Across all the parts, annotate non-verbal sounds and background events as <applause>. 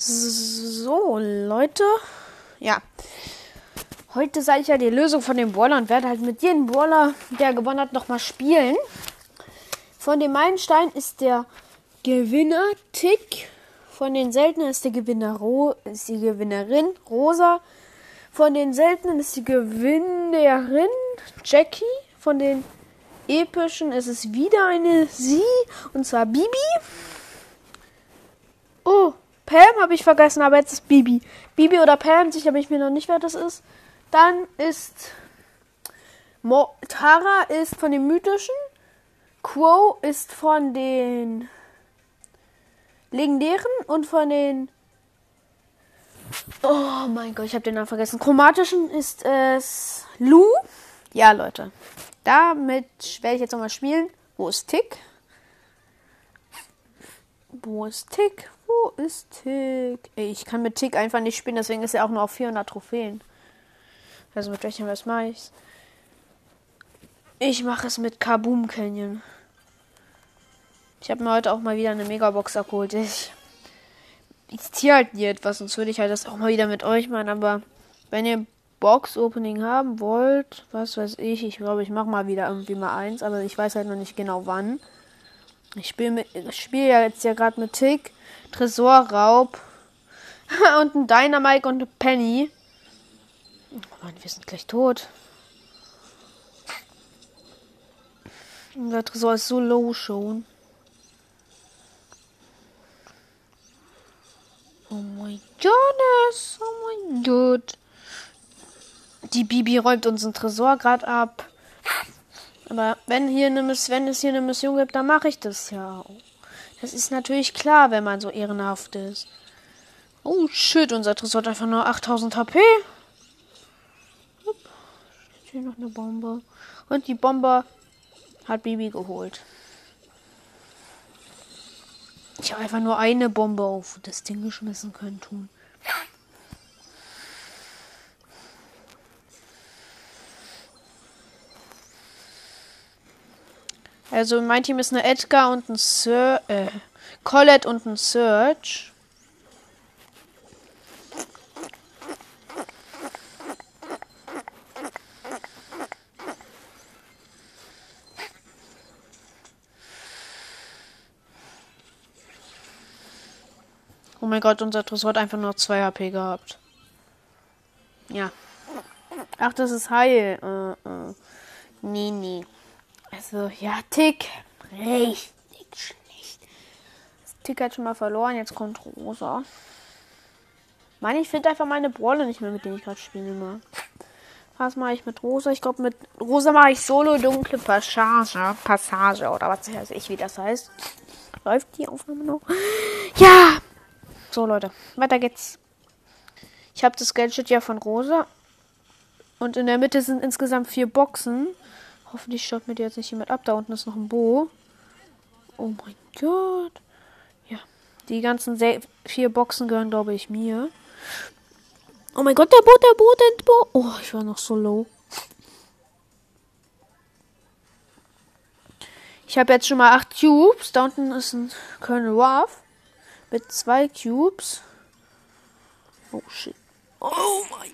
So, Leute. Ja. Heute sage ich ja die Lösung von dem Brawler und werde halt mit jedem Brawler, der gewonnen hat, nochmal spielen. Von den Meilenstein ist der Gewinner Tick. Von den seltenen ist der Gewinner Ro ist die Gewinnerin Rosa. Von den seltenen ist die Gewinnerin Jackie. Von den epischen ist es wieder eine sie und zwar Bibi. Oh, Pam habe ich vergessen, aber jetzt ist Bibi. Bibi oder Pam, sicher bin ich mir noch nicht, wer das ist. Dann ist Mo Tara ist von den mythischen. Quo ist von den legendären und von den Oh mein Gott, ich habe den Namen vergessen. Chromatischen ist es Lu. Ja, Leute. Damit werde ich jetzt nochmal spielen. Wo ist Tick? Wo ist Tick? Wo ist Tick? Ey, ich kann mit Tick einfach nicht spielen, deswegen ist er auch nur auf 400 Trophäen. Also mit welchem was mache ich? Ich mache es mit Kaboom Canyon. Ich habe mir heute auch mal wieder eine Megabox abgeholt. Ich, ich ziehe halt nie etwas, sonst würde ich halt das auch mal wieder mit euch machen. Aber wenn ihr Box-Opening haben wollt, was weiß ich, ich glaube, ich mache mal wieder irgendwie mal eins, aber ich weiß halt noch nicht genau wann. Ich spiele spiel ja jetzt ja gerade mit Tick, Tresorraub <laughs> und ein Dynamite und eine Penny. Oh Mann, wir sind gleich tot. Der Tresor ist so low schon. Oh mein Gott, oh mein Gott. Die Bibi räumt unseren Tresor gerade ab. Aber wenn hier eine wenn es hier eine Mission gibt, dann mache ich das ja. Das ist natürlich klar, wenn man so ehrenhaft ist. Oh shit, unser Tresor hat einfach nur 8000 HP. Steht hier noch eine Bombe. Und die Bombe hat Bibi geholt. Ich habe einfach nur eine Bombe auf das Ding geschmissen können tun. Also mein Team ist eine Edgar und ein Sir, äh, Colette und ein Search. Oh mein Gott, unser Tresor hat einfach nur 2 HP gehabt. Ja. Ach, das ist Heil. Äh, äh. Nee, nee. Also, ja, Tick. Richtig schlecht. Tick hat schon mal verloren, jetzt kommt Rosa. Mann, ich finde einfach meine Brawler nicht mehr, mit denen ich gerade spiele immer. Was mache ich mit Rosa? Ich glaube, mit Rosa mache ich Solo dunkle Passage. Passage oder was weiß ich, wie das heißt. Läuft die Aufnahme noch? Ja! So, Leute, weiter geht's. Ich habe das Gadget ja von Rosa. Und in der Mitte sind insgesamt vier Boxen. Hoffentlich schaut mir jetzt nicht jemand ab. Da unten ist noch ein Bo. Oh mein Gott. Ja. Die ganzen vier Boxen gehören, glaube ich, mir. Oh mein Gott, der Bo, der Bo, der Bo. Oh, ich war noch so low. Ich habe jetzt schon mal acht Cubes. Da unten ist ein Colonel Ruff. Mit zwei Cubes. Oh shit. Oh mein.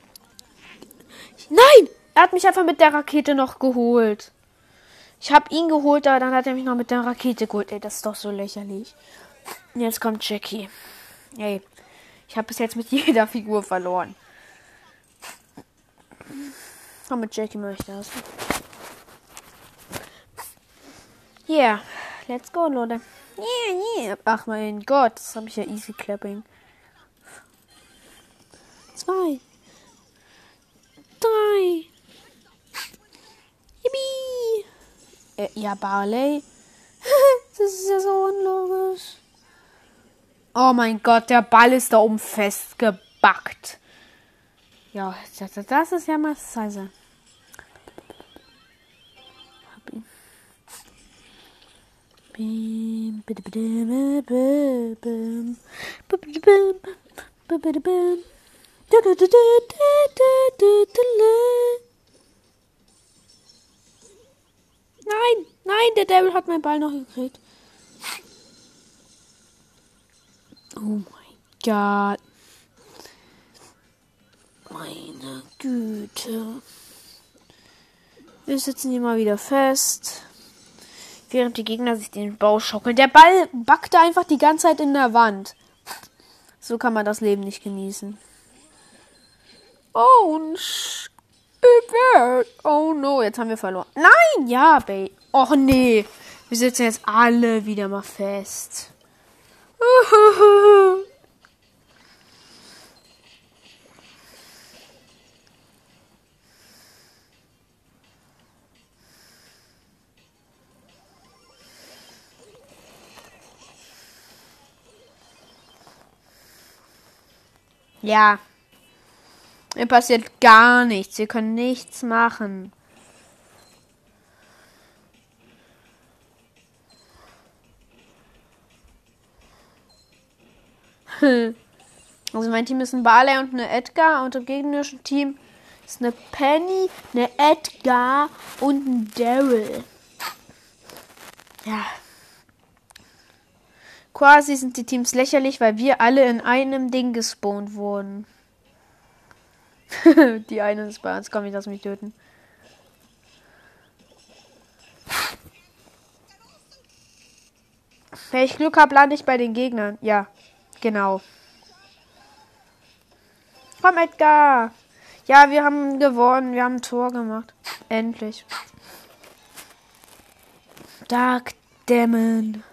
Nein! Er hat mich einfach mit der Rakete noch geholt. Ich habe ihn geholt, aber dann hat er mich noch mit der Rakete geholt. Ey, das ist doch so lächerlich. Jetzt kommt Jackie. Ey, ich habe bis jetzt mit <laughs> jeder Figur verloren. Aber mit Jackie möchte das. Yeah, let's go, Leute. Yeah, yeah. Ach mein Gott, das habe ich ja easy clapping. Zwei. Drei. Yippie. Äh, ja, Barley. das ist ja so unlogisch. Oh mein Gott, der Ball ist da oben festgebackt. Ja, das, das ist ja mal scheiße. Nein, nein, der Devil hat meinen Ball noch gekriegt. Oh mein Gott. Meine Güte. Wir sitzen hier mal wieder fest. Während die Gegner sich den Bau schaukeln. Der Ball backte einfach die ganze Zeit in der Wand. So kann man das Leben nicht genießen. Oh, ein Oh no, jetzt haben wir verloren. Nein, ja, Babe. Och nee. Wir sitzen jetzt alle wieder mal fest. Ja. Mir passiert gar nichts. Wir können nichts machen. <laughs> Also mein Team ist ein Barley und eine Edgar und im gegnerischen Team ist eine Penny, eine Edgar und ein Daryl. Ja. Quasi sind die Teams lächerlich, weil wir alle in einem Ding gespawnt wurden. <laughs> die eine ist bei uns. Komm, ich lass mich töten. Wenn ich Glück habe, lande ich bei den Gegnern. Ja, genau. Komm, Edgar. Ja, wir haben gewonnen. Wir haben ein Tor gemacht. Endlich. Dark Demon.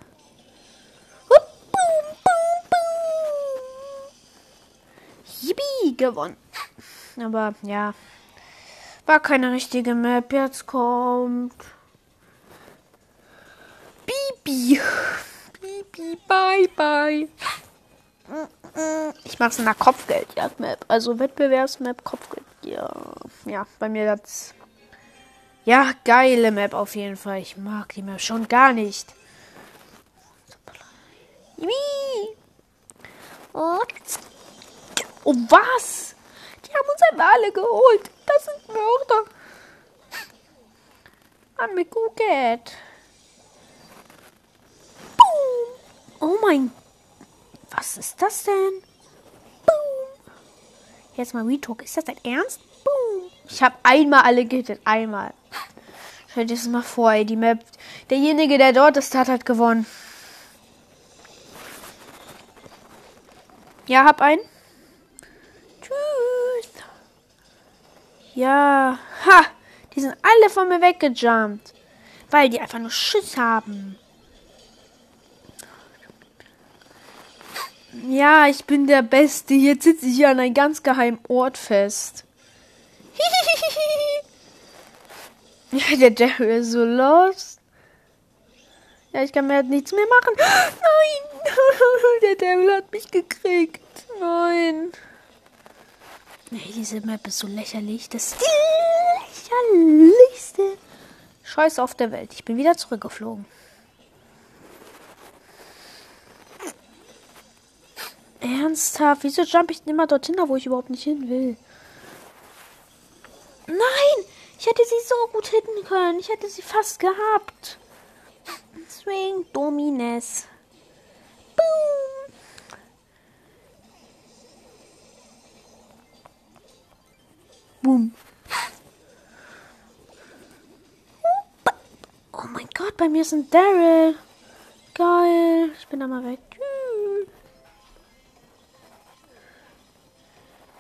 Yippie, gewonnen. Aber ja, war keine richtige Map. Jetzt kommt Bibi. Bibi, bye bye. Ich mach's in der Kopfgeldjagd-Map. Also Wettbewerbsmap, Kopfgeld. Ja, ja, bei mir das. Ja, geile Map auf jeden Fall. Ich mag die Map schon gar nicht. Oh, was? Die haben uns alle geholt. Das sind Mörder. An mir gucket. Boom. Oh mein. Was ist das denn? Boom. Jetzt mal Retalk. Ist das dein Ernst? Boom. Ich habe einmal alle gehittet. Einmal. Stell dir das mal vor, ey. Die Map. Derjenige, der dort ist, hat halt gewonnen. Ja, hab einen. Ja. Ha! Die sind alle von mir weggejumpt. Weil die einfach nur Schiss haben. Ja, ich bin der Beste. Jetzt sitze ich hier an einem ganz geheimen Ort fest. <laughs> ja, der Daryl ist so lost. Ja, ich kann mir halt nichts mehr machen. <gasps> Nein! <laughs> der Daryl hat mich gekriegt. Nein. Nee, diese Map ist so lächerlich. Das ist die lächerlichste Scheiße auf der Welt. Ich bin wieder zurückgeflogen. Ernsthaft? Wieso jump ich immer dorthin, wo ich überhaupt nicht hin will? Nein! Ich hätte sie so gut hitten können. Ich hätte sie fast gehabt. Swing Domines. Boom. Boom. Oh mein Gott, bei mir ist ein Daryl. Geil. Ich bin da mal weg.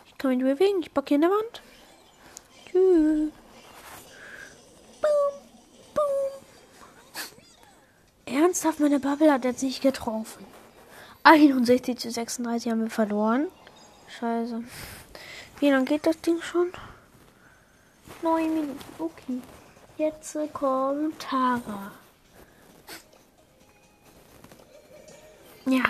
Ich kann mich nicht bewegen. Ich backe in der Wand. Tschüss. Ernsthaft, meine Bubble hat jetzt nicht getroffen. 61 zu 36 haben wir verloren. Scheiße. Wie lange geht das Ding schon? 9 Minuten. Okay. Jetzt kommt Tara. Ja.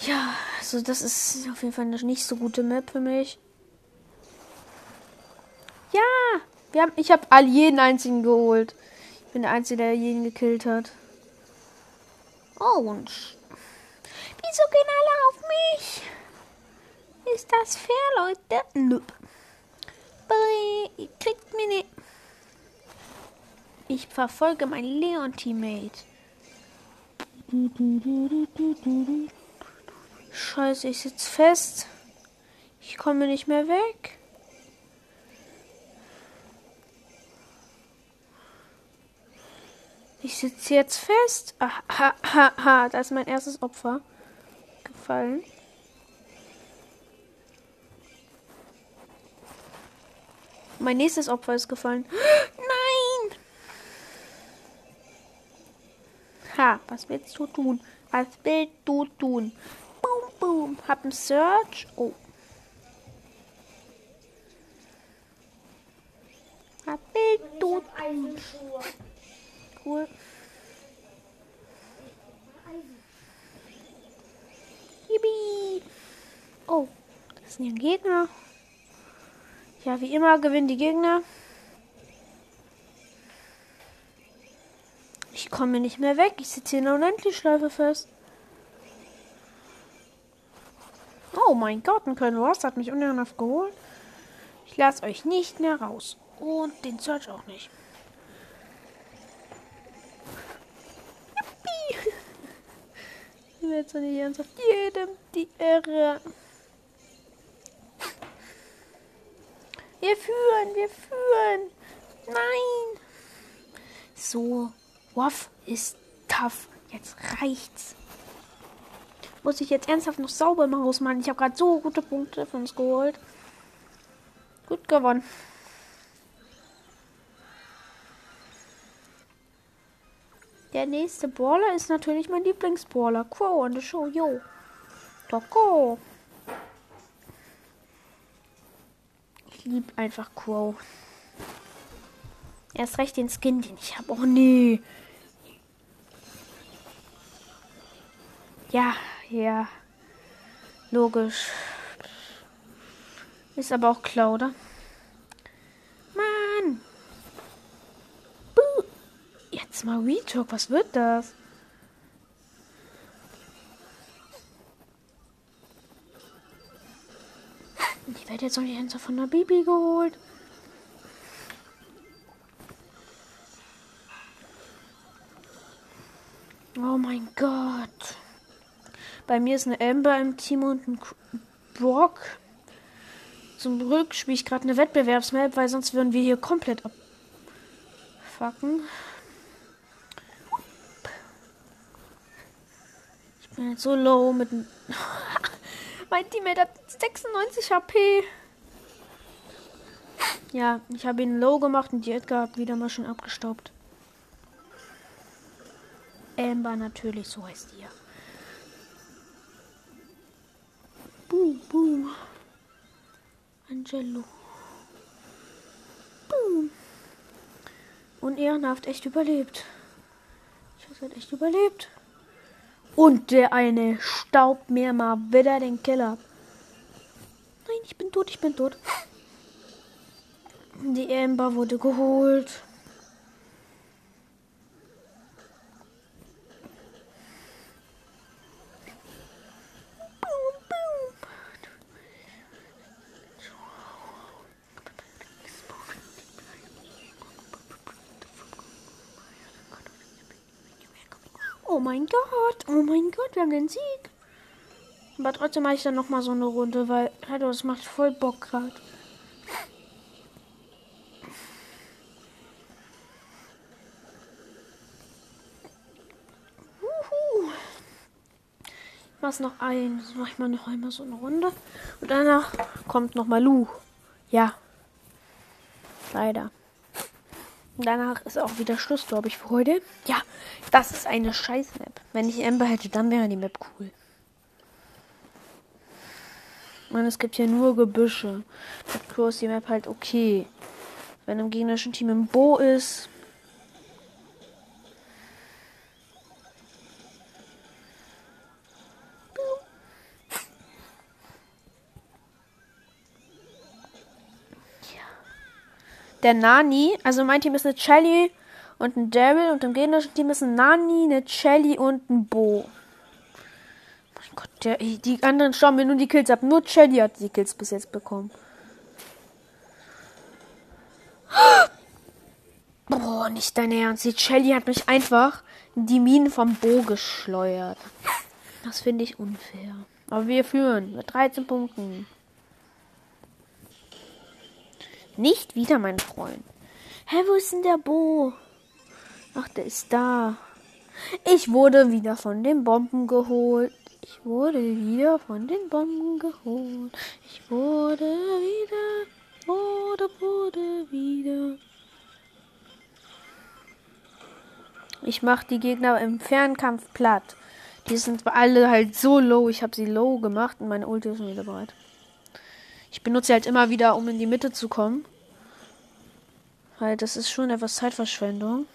Ja, also das ist auf jeden Fall eine nicht so gute Map für mich. Wir haben, ich habe all jeden einzigen geholt. Ich bin der Einzige, der jeden gekillt hat. Oh, und wieso gehen alle auf mich? Ist das fair, Leute? Nope. Ihr kriegt mir nicht. Ich verfolge mein Leon-Teammate. Scheiße, ich sitze fest. Ich komme nicht mehr weg. Ich sitze jetzt fest. Ah, ha, ha, ha. Da ist mein erstes Opfer gefallen. Mein nächstes Opfer ist gefallen. <gasps> Nein! Ha, was willst du tun? Was willst du tun? Boom, boom. Hab einen Search. Oh. Was willst du tun? Cool. Yippie. Oh, ja Gegner. Ja, wie immer gewinnen die Gegner. Ich komme nicht mehr weg. Ich sitze hier in der Unendlichschleife fest. Oh mein Gott, ein Colonel Ross hat mich unehrenhaft geholt. Ich lasse euch nicht mehr raus. Und den Search auch nicht. Yippie. <laughs> Ich will jetzt nicht ernsthaft jedem die Ehre. Wir führen, wir führen. Nein. So, Waff ist tough. Jetzt reicht's. Muss ich jetzt ernsthaft noch sauber im Haus machen? Ich habe gerade so gute Punkte für uns geholt. Gut gewonnen. Der nächste Brawler ist natürlich mein Lieblingsbrawler. Crow on the show, yo. Doko. Ich liebe einfach Crow. Erst recht den Skin, den ich habe. Oh nee. Ja, ja. Logisch. Ist aber auch klar, oder? Mann. Jetzt mal Retalk. Was wird das? Ich werde jetzt noch nicht ernsthaft von der Bibi geholt. Oh mein Gott. Bei mir ist eine Amber im Team und ein Brock. Zum Glück spiele ich gerade eine Wettbewerbsmap, weil sonst würden wir hier komplett abfucken. Ich bin jetzt so low mit. <laughs> mein Teammate hat 96 HP. Ja, ich habe ihn low gemacht und die Edgar hat wieder mal schon abgestaubt. Amber natürlich, so heißt die ja. Boom, boom. Angelo. Boom. Und ehrenhaft echt überlebt. Ich hab's halt echt überlebt. Und der eine staubt mir mal wieder den Keller. Nein, ich bin tot, ich bin tot. Die Amber wurde geholt. Oh mein Gott, oh mein Gott, wir haben den Sieg. Aber trotzdem mache ich dann noch mal so eine Runde, weil Hallo, das macht voll Bock gerade. Mach's noch ein, mach ich mal noch einmal so eine Runde und danach kommt noch mal Lu. Ja. Leider. Danach ist auch wieder Schluss, glaube ich, für heute. Ja, das ist eine Scheiß-Map. Wenn ich Ember hätte, dann wäre die Map cool. Und es gibt hier nur Gebüsche. Mit Crow ist die Map halt okay. Wenn im gegnerischen Team ein Bo ist. Der Nani, also mein Team ist eine Shelly und ein Daryl und im gegnerischen Team ist ein Nani, eine Shelly und ein Bo. Mein Gott, der, die anderen schauen mir nur die Kills ab. Nur Shelly hat die Kills bis jetzt bekommen. Boah, nicht dein Ernst. Die Shelly hat mich einfach in die Minen vom Bo geschleudert. Das finde ich unfair. Aber wir führen mit 13 Punkten. Nicht wieder, mein Freund. Hä, wo ist denn der Bo? Ach, der ist da. Ich wurde wieder von den Bomben geholt. Ich wurde wieder von den Bomben geholt. Ich wurde wieder, wurde, wurde wieder. Ich mach die Gegner im Fernkampf platt. Die sind alle halt so low. Ich habe sie low gemacht und meine Ulti ist schon wieder bereit. Ich benutze sie halt immer wieder, um in die Mitte zu kommen. Weil das ist schon etwas Zeitverschwendung.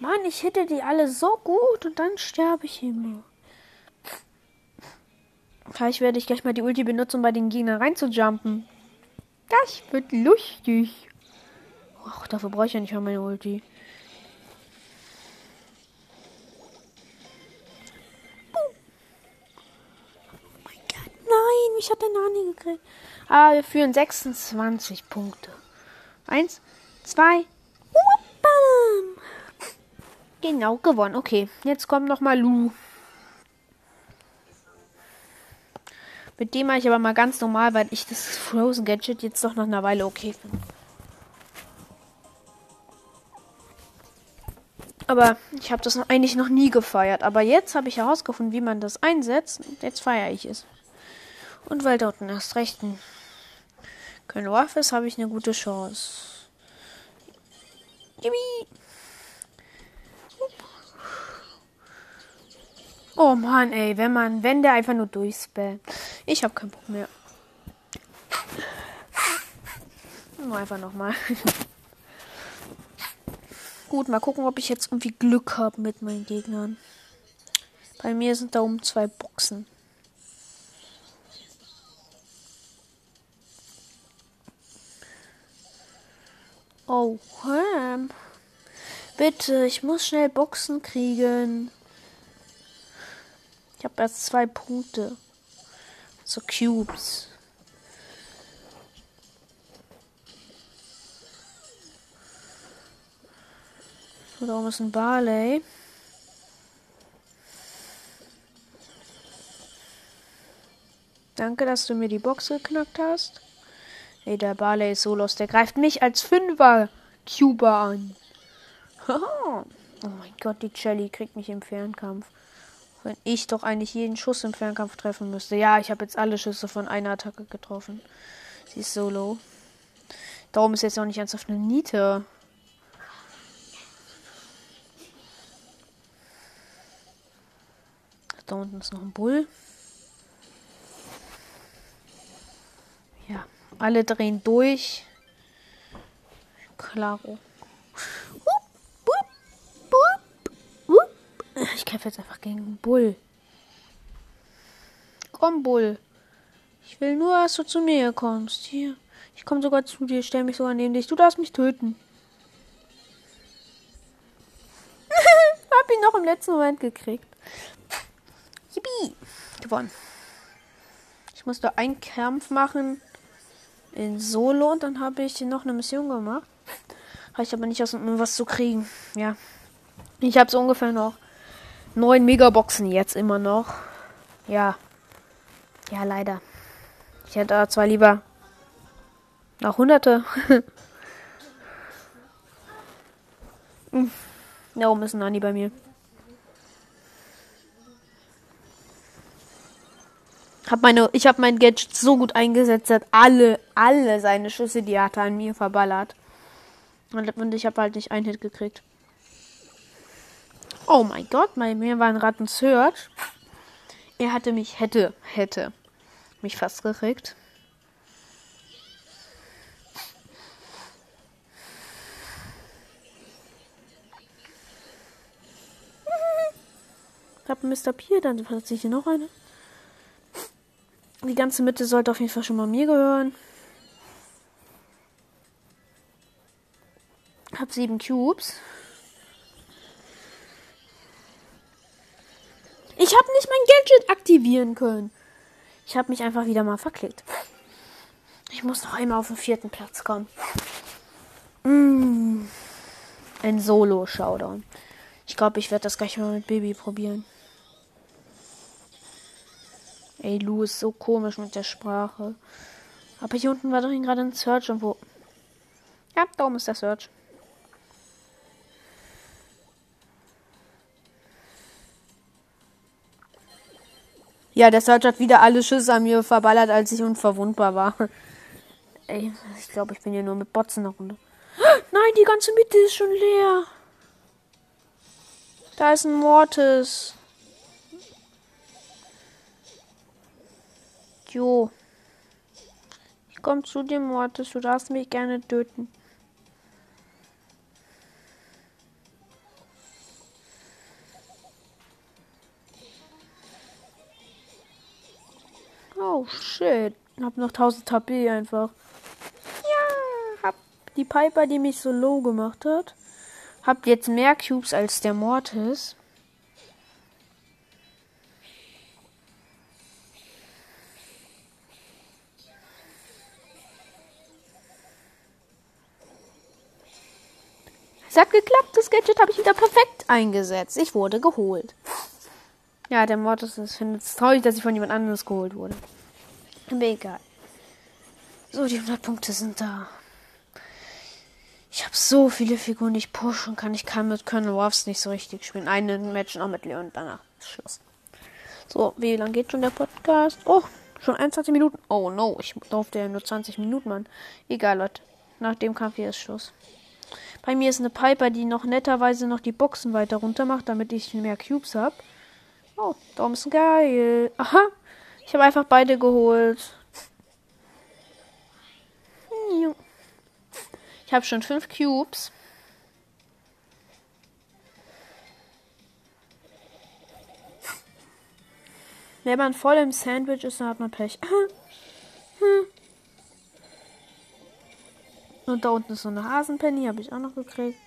Mann, ich hätte die alle so gut und dann sterbe ich immer. Vielleicht werde ich gleich mal die Ulti benutzen, um bei den Gegnern reinzujumpen. Das wird lustig. Ach, dafür brauche ich ja nicht mal meine Ulti. Mich hat der Nani gekriegt. Ah, wir führen 26 Punkte. Eins, zwei. Genau, gewonnen. Okay, jetzt kommt noch mal Lu. Mit dem mache ich aber mal ganz normal, weil ich das Frozen Gadget jetzt doch nach einer Weile okay finde. Aber ich habe das eigentlich noch nie gefeiert. Aber jetzt habe ich herausgefunden, wie man das einsetzt. Jetzt feiere ich es. Und weil dort erst rechten können Waffe ist, habe ich eine gute Chance. Yippie. Oh Mann, ey, wenn man, wenn der einfach nur durchspammt. Ich habe keinen Bock mehr. Nur einfach nochmal. <laughs> Gut, mal gucken, ob ich jetzt irgendwie Glück habe mit meinen Gegnern. Bei mir sind da um zwei Boxen. Oh, ähm. Bitte, ich muss schnell Boxen kriegen. Ich habe erst zwei Punkte. So Cubes. So, da oben ist ein Barley. Danke, dass du mir die Box geknackt hast. Ey, der Barley ist so los. Der greift mich als Fünfer Cuber an. oh mein Gott, die Jelly kriegt mich im Fernkampf. Wenn ich doch eigentlich jeden Schuss im Fernkampf treffen müsste. Ja, ich habe jetzt alle Schüsse von einer Attacke getroffen. Sie ist solo. Darum ist jetzt auch nicht ernsthaft eine Niete. Da unten ist noch ein Bull. Ja, alle drehen durch. Klaro. Ich kämpfe jetzt einfach gegen Bull. Komm, Bull. Ich will nur, dass du zu mir kommst. Hier. Ich komme sogar zu dir, stell mich sogar neben dich. Du darfst mich töten. <laughs> Hab ihn noch im letzten Moment gekriegt. Yippie. Gewonnen. Ich musste einen Kampf machen in Solo und dann habe ich noch eine Mission gemacht. Reicht aber nicht aus, um was zu kriegen. Ja. Ich habe so ungefähr noch neun Megaboxen jetzt immer noch. Ja. Ja, leider. Ich hätte zwar lieber noch hunderte. <laughs> Hm. da oben ist ein Nani bei mir. Hab meine, ich habe mein Gadget so gut eingesetzt, hat alle, alle seine Schüsse, die er hatte, an mir verballert. Und ich habe halt nicht einen Hit gekriegt. Oh mein Gott, bei mir war ein Ratten Search. Er hatte mich, hätte, hätte mich fast gekriegt. Ich habe Mr. Pier, dann sich hier noch eine. Die ganze Mitte sollte auf jeden Fall schon mal mir gehören. Hab sieben Cubes. Ich habe nicht mein Gadget aktivieren können. Ich habe mich einfach wieder mal verklickt. Ich muss noch einmal auf den vierten Platz kommen. Mm. Ein Solo-Showdown. Ich glaube, ich werde das gleich mal mit Baby probieren. Ey, Lu ist so komisch mit der Sprache. Aber hier unten war doch gerade ein Search und wo. Ja, da oben ist der Search. Ja, der Search hat wieder alle Schüsse an mir verballert, als ich unverwundbar war. <laughs> Ey, ich glaube, ich bin hier nur mit Botzen noch runter. <gasps> Nein, die ganze Mitte ist schon leer. Da ist ein Mortis. Jo. Ich komme zu dir, Mortis. Du darfst mich gerne töten. Oh shit. Hab noch 1000 HP einfach. Ja, hab die Piper, die mich so low gemacht hat. Hab jetzt mehr Cubes als der Mortis. Es hat geklappt, das Gadget habe ich wieder perfekt eingesetzt. Ich wurde geholt. Ja, der Mortis findet es traurig, dass ich von jemand anderes geholt wurde. Aber egal. So, die 100 Punkte sind da. Ich habe so viele Figuren, die ich pushen kann. Ich kann mit Colonel Ruffs nicht so richtig spielen. Einen Match noch mit Leon, danach ist Schluss. So, wie lang geht schon der Podcast? Oh, schon 21 Minuten. Oh no, ich durfte ja nur 20 Minuten, Mann. Egal, Leute. Nach dem Kampf hier ist Schluss. Bei mir ist eine Piper, die noch netterweise noch die Boxen weiter runter macht, damit ich mehr Cubes habe. Oh, ist geil. Aha. Ich habe einfach beide geholt. Ich habe schon fünf Cubes. Wenn man voll im Sandwich ist, dann hat man Pech. Und da unten ist so eine Hasenpenny, habe ich auch noch gekriegt.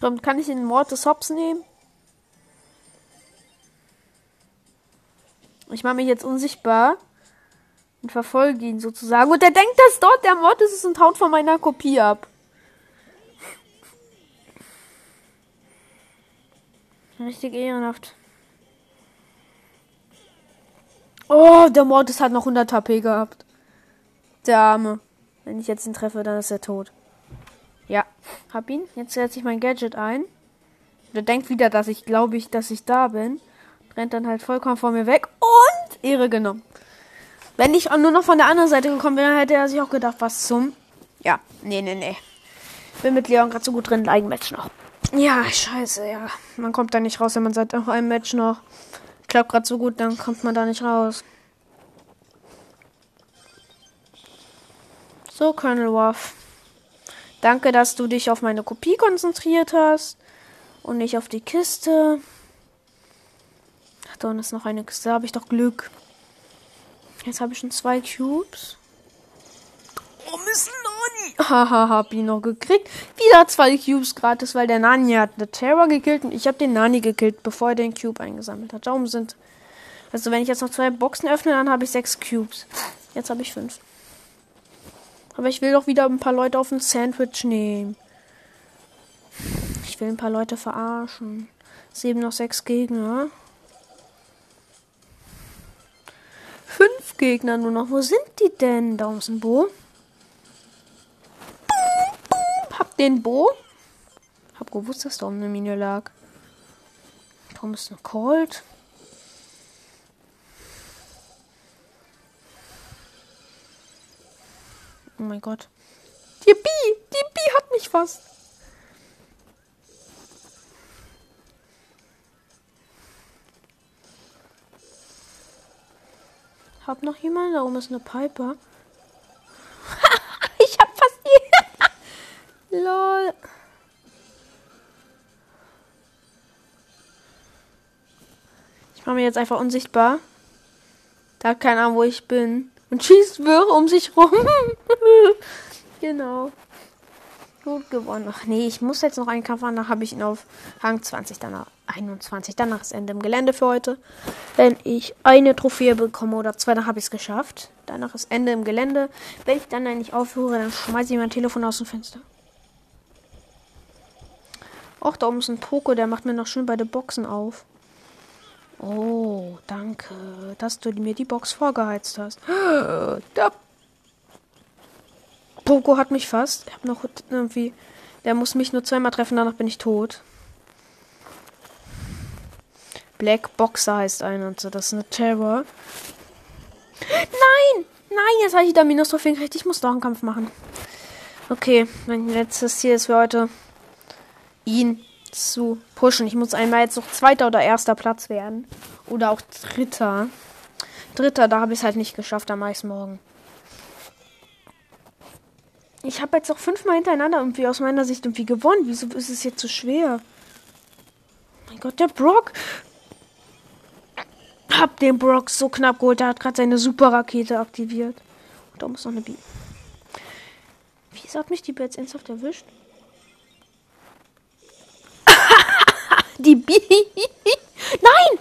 Dann kann ich den Mord des Hops nehmen. Ich mache mich jetzt unsichtbar und verfolge ihn sozusagen. Und er denkt, dass dort der Mord ist und haut von meiner Kopie ab. Richtig ehrenhaft. Oh, der Mortis hat noch 100 HP gehabt. Der Arme. Wenn ich jetzt ihn treffe, dann ist er tot. Ja, hab ihn. Jetzt setze ich mein Gadget ein. Der denkt wieder, dass ich glaube ich, dass ich da bin. Rennt dann halt vollkommen vor mir weg und Ehre genommen. Wenn ich nur noch von der anderen Seite gekommen wäre, hätte er sich auch gedacht, was zum. Ja, nee, nee, nee. Bin mit Leon gerade so gut drin, Eigenmatch noch. Ja, scheiße, ja. Man kommt da nicht raus, wenn man seit auch einem Match noch. Klappt gerade so gut, dann kommt man da nicht raus. So, Colonel Waff. Danke, dass du dich auf meine Kopie konzentriert hast und nicht auf die Kiste. Ach, da ist noch eine Kiste. Da habe ich doch Glück. Jetzt habe ich schon zwei Cubes. Oh, Miss Nani. Haha, hab ihn noch gekriegt. Wieder zwei Cubes gratis, weil der Nani hat eine Terror gekillt und ich habe den Nani gekillt, bevor er den Cube eingesammelt hat. Darum sind. Also, wenn ich jetzt noch zwei Boxen öffne, dann habe ich sechs Cubes. Jetzt habe ich fünf. Aber ich will doch wieder ein paar Leute auf ein Sandwich nehmen. Ich will ein paar Leute verarschen. Es eben noch sechs Gegner. Fünf Gegner nur noch. Wo sind die denn? Da ist ein Bo. Hab den Bo. Hab gewusst, dass da eine Mine lag. Eine Cold. Oh mein Gott. Die Bi! Die Bi hat mich fast. Hab noch jemanden? Da oben ist eine Piper. ich hab fast die. Lol. Ich mache mich jetzt einfach unsichtbar. Da hat keine Ahnung, wo ich bin und schießt Würre um sich rum. <laughs> genau. Gut gewonnen. Ach nee, ich muss jetzt noch einen Kampf machen. Dann habe ich ihn auf Rang 20, danach 21. Danach ist Ende im Gelände für heute. Wenn ich eine Trophäe bekomme oder zwei, dann habe ich es geschafft. Danach ist Ende im Gelände. Wenn ich dann nicht aufhöre, dann schmeiße ich mein Telefon aus dem Fenster. Och, da oben ist ein Poko, der macht mir noch schön beide Boxen auf. Oh, danke, dass du mir die Box vorgeheizt hast. <gasps> Der Poco hat mich fast. Ich habe noch irgendwie. Der muss mich nur zweimal treffen, danach bin ich tot. Black Boxer heißt einer und so. Das ist eine Terror. Nein! Nein, jetzt habe ich da minus Trophäen gekriegt. Ich muss doch einen Kampf machen. Okay, mein letztes Ziel ist für heute, ihn zu pushen. Ich muss einmal jetzt noch zweiter oder erster Platz werden. Oder auch dritter. Dritter, da habe ich es halt nicht geschafft, am meisten morgen. Ich habe jetzt auch fünfmal hintereinander irgendwie aus meiner Sicht irgendwie gewonnen. Wieso ist es jetzt so schwer? Oh mein Gott, der Brock. Hab den Brock so knapp geholt. Der hat gerade seine Superrakete aktiviert. Und da muss noch eine B. Wieso hat mich die jetzt ernsthaft erwischt? Die B. <laughs> Nein!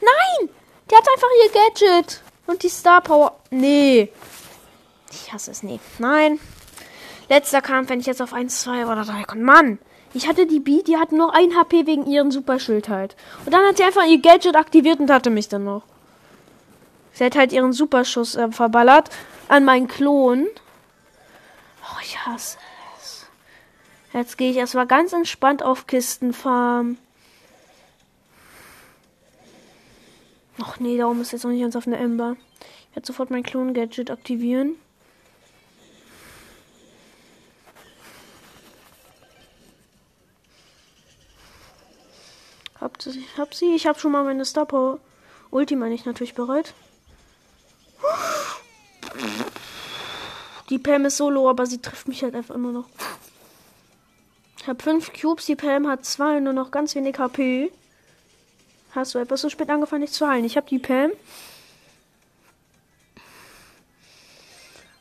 Nein! Die hat einfach ihr Gadget. Und die Star Power. Nee. Ich hasse es. Nee. Nein. Letzter Kampf, wenn ich jetzt auf 1, 2 oder 3 komme. Mann! Ich hatte die B, die hat nur 1 HP wegen ihren Superschild halt. Und dann hat sie einfach ihr Gadget aktiviert und hatte mich dann noch. Sie hat halt ihren Superschuss äh, verballert an meinen Klon. Oh, ich hasse es. Jetzt gehe ich erstmal ganz entspannt auf Kistenfarm. Ach nee, darum ist jetzt noch nicht ganz auf eine Ember. Ich werde sofort mein Klon-Gadget aktivieren. Hab sie, hab sie. Ich habe schon mal meine Star Power Ulti meine ich natürlich bereit. Die Pam ist solo, aber sie trifft mich halt einfach immer noch. Ich habe fünf Cubes, die Pam hat zwei und nur noch ganz wenig HP. Hast du etwas so spät angefangen, nicht zu heilen? Ich habe die Pam.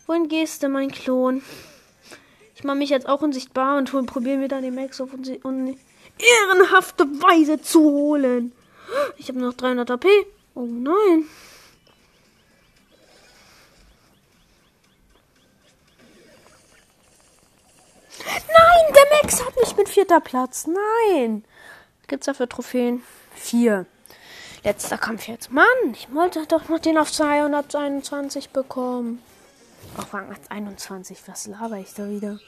Wohin gehst du, mein Klon? Ich mache mich jetzt auch unsichtbar und probiere mir dann den Max auf und, und ehrenhafte Weise zu holen. Ich habe noch 300 AP. Oh nein. Nein, der Max hat mich mit vierter Platz. Nein. Gibt's dafür Trophäen? Vier. Letzter Kampf jetzt. Mann, ich wollte doch noch den auf 221 bekommen. Auf Rang 21. Was laber ich da wieder?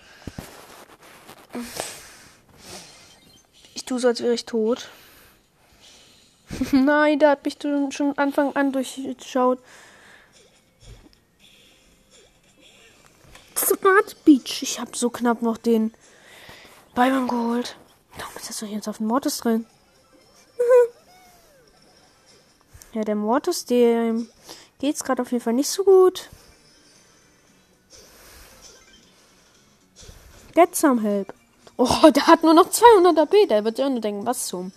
tue so, als wäre ich tot. <laughs> Nein, der hat mich schon Anfang an durchschaut. Smart Beach. Ich habe so knapp noch den Beimann geholt. Warum ist das doch jetzt auf dem Mortis drin? <laughs> ja, der Mortis, dem geht's gerade auf jeden Fall nicht so gut. Get some help. Oh, der hat nur noch 200 AP. Der wird ja nur denken, was zum.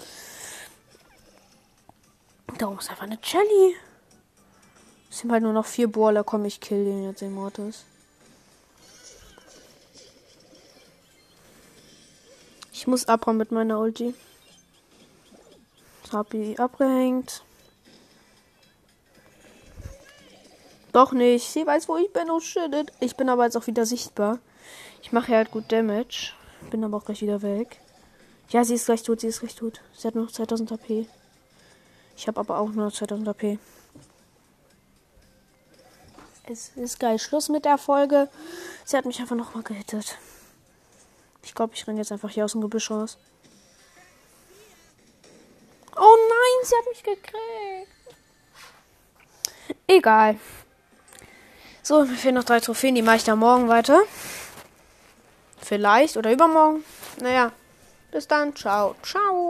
Da ist einfach eine Jelly. Es sind halt nur noch vier Brawler. Komm, ich kill den jetzt, den Mortis. Ich muss abhauen mit meiner Ulti. Hab ich abgehängt. Doch nicht. Sie weiß, wo ich bin. Oh shit. Ich bin aber jetzt auch wieder sichtbar. Ich mache halt gut Damage. Bin aber auch gleich wieder weg. Ja, sie ist gleich tot, sie ist gleich tot. Sie hat noch 2000 AP. Ich habe aber auch nur 2000 AP. Es ist geil. Schluss mit der Folge. Sie hat mich einfach nochmal gehittet. Ich glaube, ich renne jetzt einfach hier aus dem Gebüsch raus. Oh nein, sie hat mich gekriegt. Egal. So, mir fehlen noch drei Trophäen. Die mache ich dann morgen weiter. Vielleicht oder übermorgen. Naja, bis dann. Ciao. Ciao.